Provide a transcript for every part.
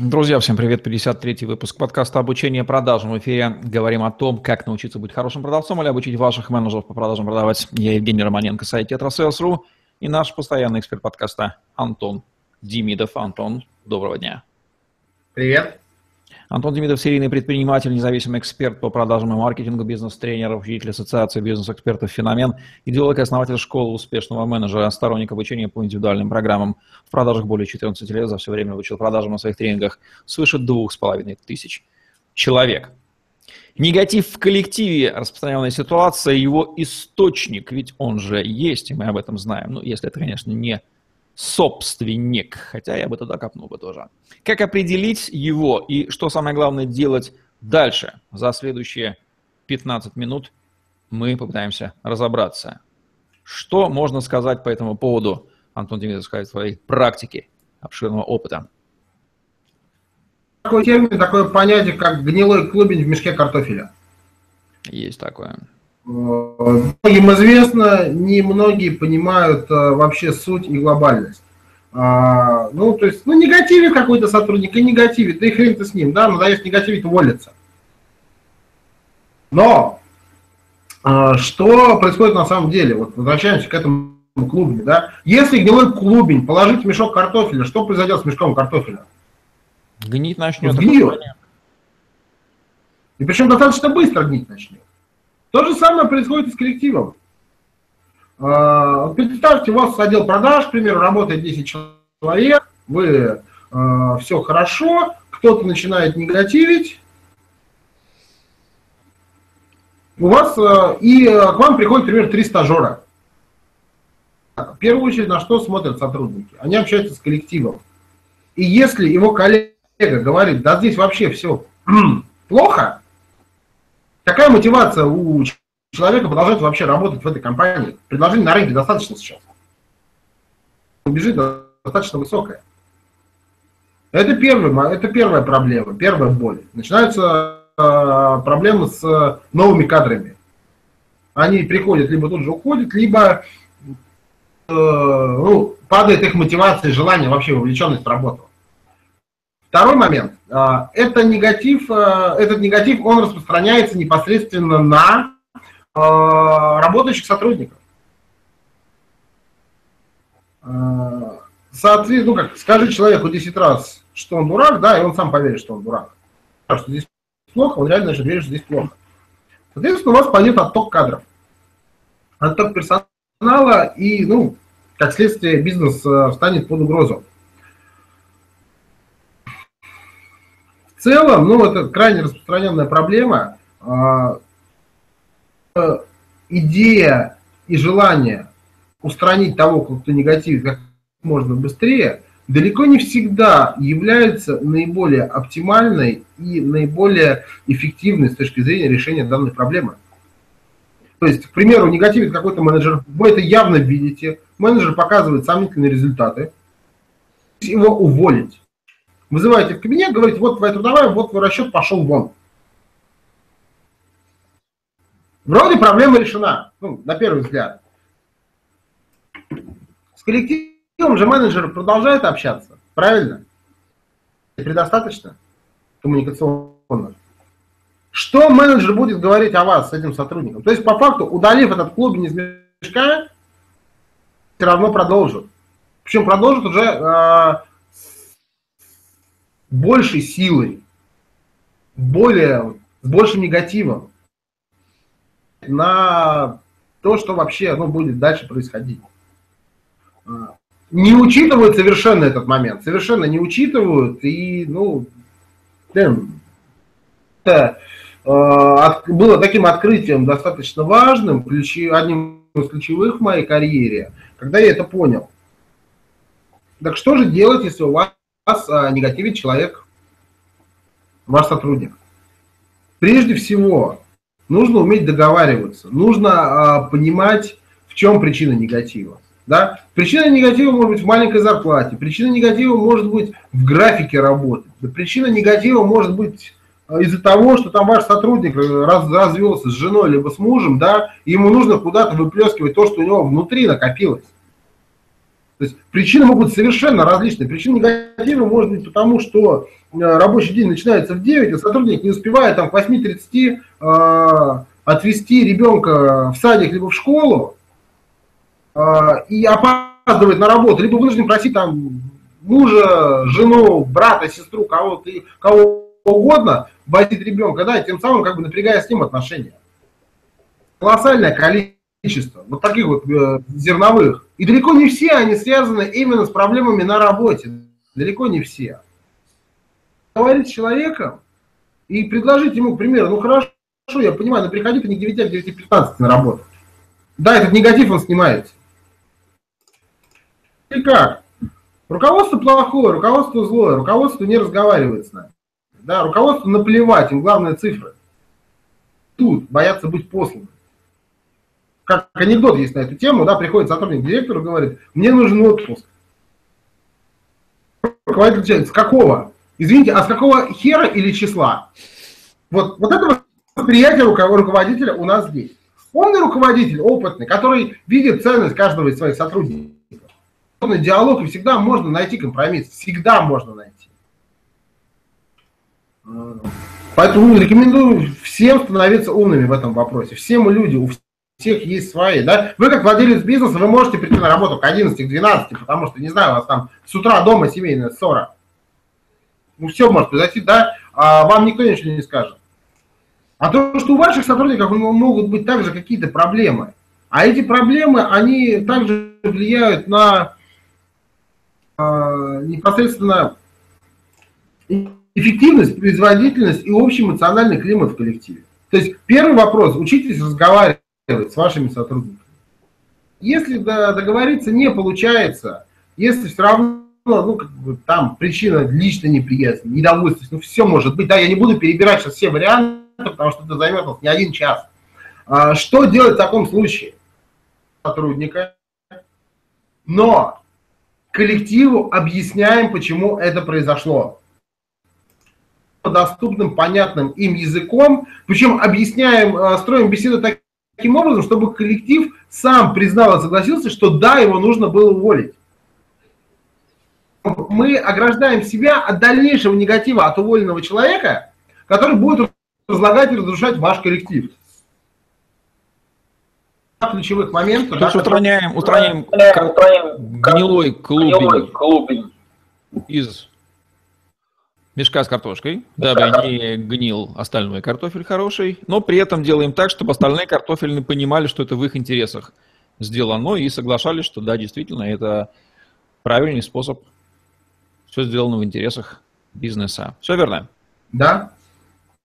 Друзья, всем привет. 53-й выпуск подкаста «Обучение продажам». В эфире говорим о том, как научиться быть хорошим продавцом или обучить ваших менеджеров по продажам продавать. Я Евгений Романенко, сайт Tetrasales.ru и наш постоянный эксперт подкаста Антон Демидов. Антон, доброго дня. Привет. Антон Демидов – серийный предприниматель, независимый эксперт по продажам и маркетингу, бизнес-тренер, учитель ассоциации бизнес-экспертов «Феномен», идеолог и основатель школы успешного менеджера, сторонник обучения по индивидуальным программам. В продажах более 14 лет, за все время обучил продажам на своих тренингах свыше двух с половиной тысяч человек. Негатив в коллективе – распространенная ситуация, его источник, ведь он же есть, и мы об этом знаем. Ну, если это, конечно, не собственник, хотя я бы туда копнул бы тоже. Как определить его и что самое главное делать дальше? За следующие 15 минут мы попытаемся разобраться. Что можно сказать по этому поводу, Антон Демидов, сказать своей практики, обширного опыта? Такой термин, такое понятие, как гнилой клубень в мешке картофеля. Есть такое. Многим известно, не многие понимают а, вообще суть и глобальность. А, ну, то есть, ну, негативит какой-то сотрудник и негативит, да и хрен ты с ним, да, надоест негативит, уволится. Но а, что происходит на самом деле? Вот возвращаемся к этому клубню, да. Если гнилой клубень положить в мешок картофеля, что произойдет с мешком картофеля? Гнить начнет. Сгниет. И причем достаточно быстро гнить начнет. То же самое происходит и с коллективом. А, представьте, у вас отдел продаж, к примеру, работает 10 человек, вы а, все хорошо, кто-то начинает негативить, у вас а, и к вам приходит, например, три стажера. В первую очередь, на что смотрят сотрудники? Они общаются с коллективом. И если его коллега говорит, да здесь вообще все плохо, Какая мотивация у человека продолжать вообще работать в этой компании? Предложений на рынке достаточно сейчас. Бежит достаточно высокая. Это, первый, это первая проблема, первая боль. Начинаются э, проблемы с новыми кадрами. Они приходят, либо тут же уходят, либо э, ну, падает их мотивация, желание, вообще вовлеченность в работу. Второй момент. А, это негатив, а, этот негатив, он распространяется непосредственно на а, работающих сотрудников. Соответственно, ну как, скажи человеку 10 раз, что он дурак, да, и он сам поверит, что он дурак. Что здесь плохо, он реально начнет верить, что здесь плохо. Соответственно, у вас пойдет отток кадров. Отток персонала и, ну, как следствие, бизнес встанет под угрозу. В целом, ну, это крайне распространенная проблема. А, э, идея и желание устранить того, кто негативит как можно быстрее, далеко не всегда является наиболее оптимальной и наиболее эффективной с точки зрения решения данной проблемы. То есть, к примеру, негативит какой-то менеджер, вы это явно видите, менеджер показывает сомнительные результаты, его уволить вызываете в кабинет, говорите, вот твоя трудовая, вот твой расчет пошел вон. Вроде проблема решена, ну, на первый взгляд. С коллективом же менеджер продолжает общаться, правильно? Предостаточно коммуникационно. Что менеджер будет говорить о вас с этим сотрудником? То есть, по факту, удалив этот клубень из мешка, все равно продолжит. Причем продолжит уже э, большей силой, более, с большим негативом на то, что вообще ну, будет дальше происходить. А, не учитывают совершенно этот момент, совершенно не учитывают, и, ну, это э, было таким открытием достаточно важным, одним из ключевых в моей карьере, когда я это понял. Так что же делать, если у вас вас а, негативит человек, ваш сотрудник. Прежде всего, нужно уметь договариваться, нужно а, понимать, в чем причина негатива. Да? Причина негатива может быть в маленькой зарплате, причина негатива может быть в графике работы, причина негатива может быть а, из-за того, что там ваш сотрудник раз, развелся с женой либо с мужем, да, ему нужно куда-то выплескивать то, что у него внутри накопилось. То есть причины могут быть совершенно различные. Причина негатива может быть потому, что э, рабочий день начинается в 9, а сотрудник не успевает там, к 8.30 э, отвезти ребенка в садик либо в школу э, и опаздывает на работу, либо вынужден просить там мужа, жену, брата, сестру, кого-то, кого угодно возить ребенка, да, и тем самым как бы напрягая с ним отношения. Колоссальное количество вот таких вот э, зерновых. И далеко не все они связаны именно с проблемами на работе. Далеко не все. Говорить с человеком и предложить ему, к примеру, ну хорошо, я понимаю, но приходи ты не к 9, а к 9.15 на работу. Да, этот негатив он снимается. И как? Руководство плохое, руководство злое, руководство не разговаривает с нами. Да, руководство наплевать, им главная цифра. Тут боятся быть посланы. Как анекдот есть на эту тему, да, приходит сотрудник директору говорит, мне нужен отпуск. Руководитель отвечает, с какого? Извините, а с какого хера или числа? Вот, вот это восприятие руководителя у нас здесь. Умный руководитель, опытный, который видит ценность каждого из своих сотрудников. Диалог, и всегда можно найти компромисс. Всегда можно найти. Поэтому рекомендую всем становиться умными в этом вопросе. Все мы люди, у всех есть свои. Да? Вы как владелец бизнеса, вы можете прийти на работу к 11, к 12, потому что, не знаю, у вас там с утра дома семейная ссора. Ну, все может произойти, да, а вам никто ничего не скажет. А то, что у ваших сотрудников могут быть также какие-то проблемы. А эти проблемы, они также влияют на э, непосредственно эффективность, производительность и общий эмоциональный климат в коллективе. То есть первый вопрос, учитесь разговаривать с вашими сотрудниками. Если договориться не получается, если все равно ну, как бы, там причина лично неприязни, недовольство, ну, все может быть, да, я не буду перебирать сейчас все варианты, потому что это займет нас не один час. А, что делать в таком случае? Сотрудника. Но коллективу объясняем, почему это произошло доступным, понятным им языком, причем объясняем, э, строим беседу таким образом, чтобы коллектив сам признал и согласился, что да, его нужно было уволить. Мы ограждаем себя от дальнейшего негатива от уволенного человека, который будет разлагать и разрушать ваш коллектив. Ключевых моментов. То есть да, устраняем, устраняем, устраняем гнилой клубень из мешка с картошкой, дабы не гнил остальной картофель хороший, но при этом делаем так, чтобы остальные картофельные понимали, что это в их интересах сделано, и соглашались, что да, действительно, это правильный способ, все сделано в интересах бизнеса. Все верно? Да.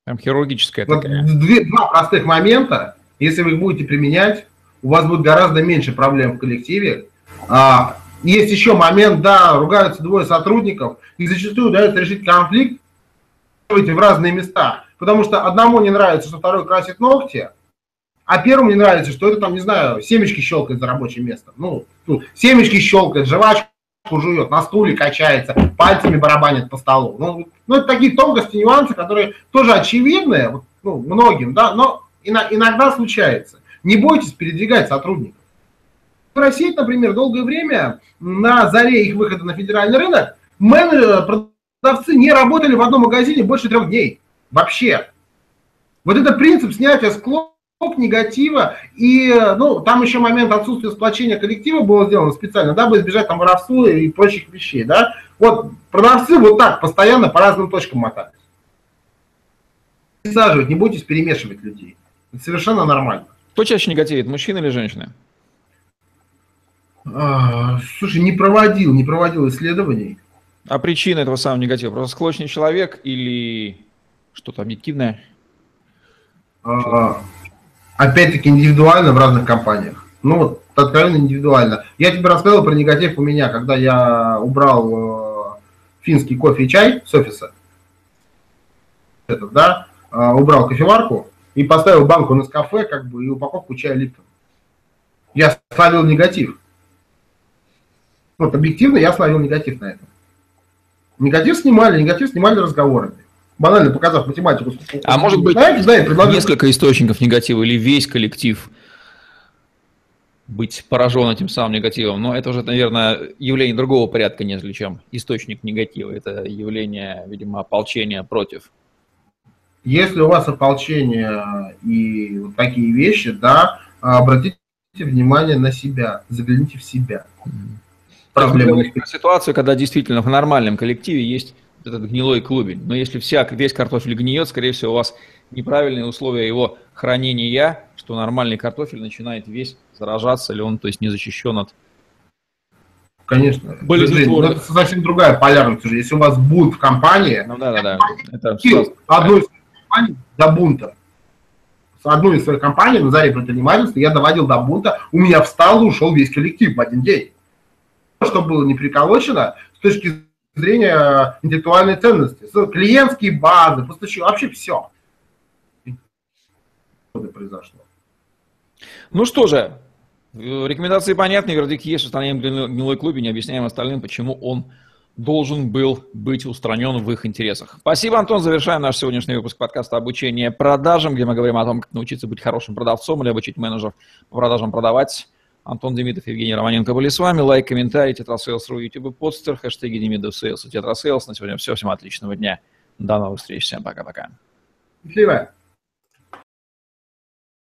Прям хирургическая вот такая. Две, два простых момента, если вы их будете применять, у вас будет гораздо меньше проблем в коллективе. А, есть еще момент, да, ругаются двое сотрудников, и зачастую удается решить конфликт в разные места. Потому что одному не нравится, что второй красит ногти, а первому не нравится, что это там, не знаю, семечки щелкает за рабочим местом. Ну, ну семечки щелкает, жвачку жует, на стуле качается, пальцами барабанит по столу. Ну, ну это такие тонкости, нюансы, которые тоже очевидны ну, многим, да, но иногда случается. Не бойтесь передвигать сотрудников. России, например, долгое время на заре их выхода на федеральный рынок менеджеры, продавцы не работали в одном магазине больше трех дней. Вообще. Вот это принцип снятия склок негатива, и ну, там еще момент отсутствия сплочения коллектива было сделано специально, дабы избежать там воровства и прочих вещей, да. Вот продавцы вот так постоянно по разным точкам мотались. Присаживать, не бойтесь перемешивать людей. Это совершенно нормально. Кто чаще негативит, мужчина или женщина? А, слушай, не проводил, не проводил исследований. А причина этого самого негатива? Просто склочный человек или что-то объективное? А, опять-таки индивидуально в разных компаниях. Ну вот, откровенно индивидуально. Я тебе рассказывал про негатив у меня, когда я убрал э, финский кофе и чай с офиса. Этот, да, э, убрал кофеварку и поставил банку на кафе, как бы, и упаковку чая Липтон. Я словил негатив. Вот объективно я словил негатив на этом. Негатив снимали, негатив снимали разговорами. Банально показав математику. А может быть, знаете, да, предложил... несколько источников негатива или весь коллектив быть поражен этим самым негативом. Но это уже, наверное, явление другого порядка, нежели чем источник негатива. Это явление, видимо, ополчения против. Если у вас ополчение и вот такие вещи, да, обратите внимание на себя, загляните в себя. Проблема. Ситуацию, когда действительно в нормальном коллективе есть этот гнилой клубень. Но если вся, весь картофель гниет, скорее всего, у вас неправильные условия его хранения, что нормальный картофель начинает весь заражаться, или он, то есть, не защищен от Конечно. Болезнетворных. Это совсем другая полярность уже. Если у вас бунт в компании, ну, да, да, да. Это одну из компаний до бунта. С одной из своих компаний на заре предпринимательства я доводил до бунта, у меня встал и ушел весь коллектив в один день. Что было не приколочено с точки зрения интеллектуальной ценности, клиентские базы, поставщики, вообще все. произошло. Ну что же, рекомендации понятны, вердикт есть, устраняем гнилой клубе, не объясняем остальным, почему он должен был быть устранен в их интересах. Спасибо, Антон. Завершаем наш сегодняшний выпуск подкаста «Обучение продажам», где мы говорим о том, как научиться быть хорошим продавцом или обучить менеджеров по продажам продавать. Антон Демидов, Евгений Романенко были с вами. Лайк, комментарий, tetrasales.ru, YouTube, Podster, хэштеги Демидов Sales и tetrasales. На сегодня все. Всем отличного дня. До новых встреч. Всем пока-пока. Счастливо.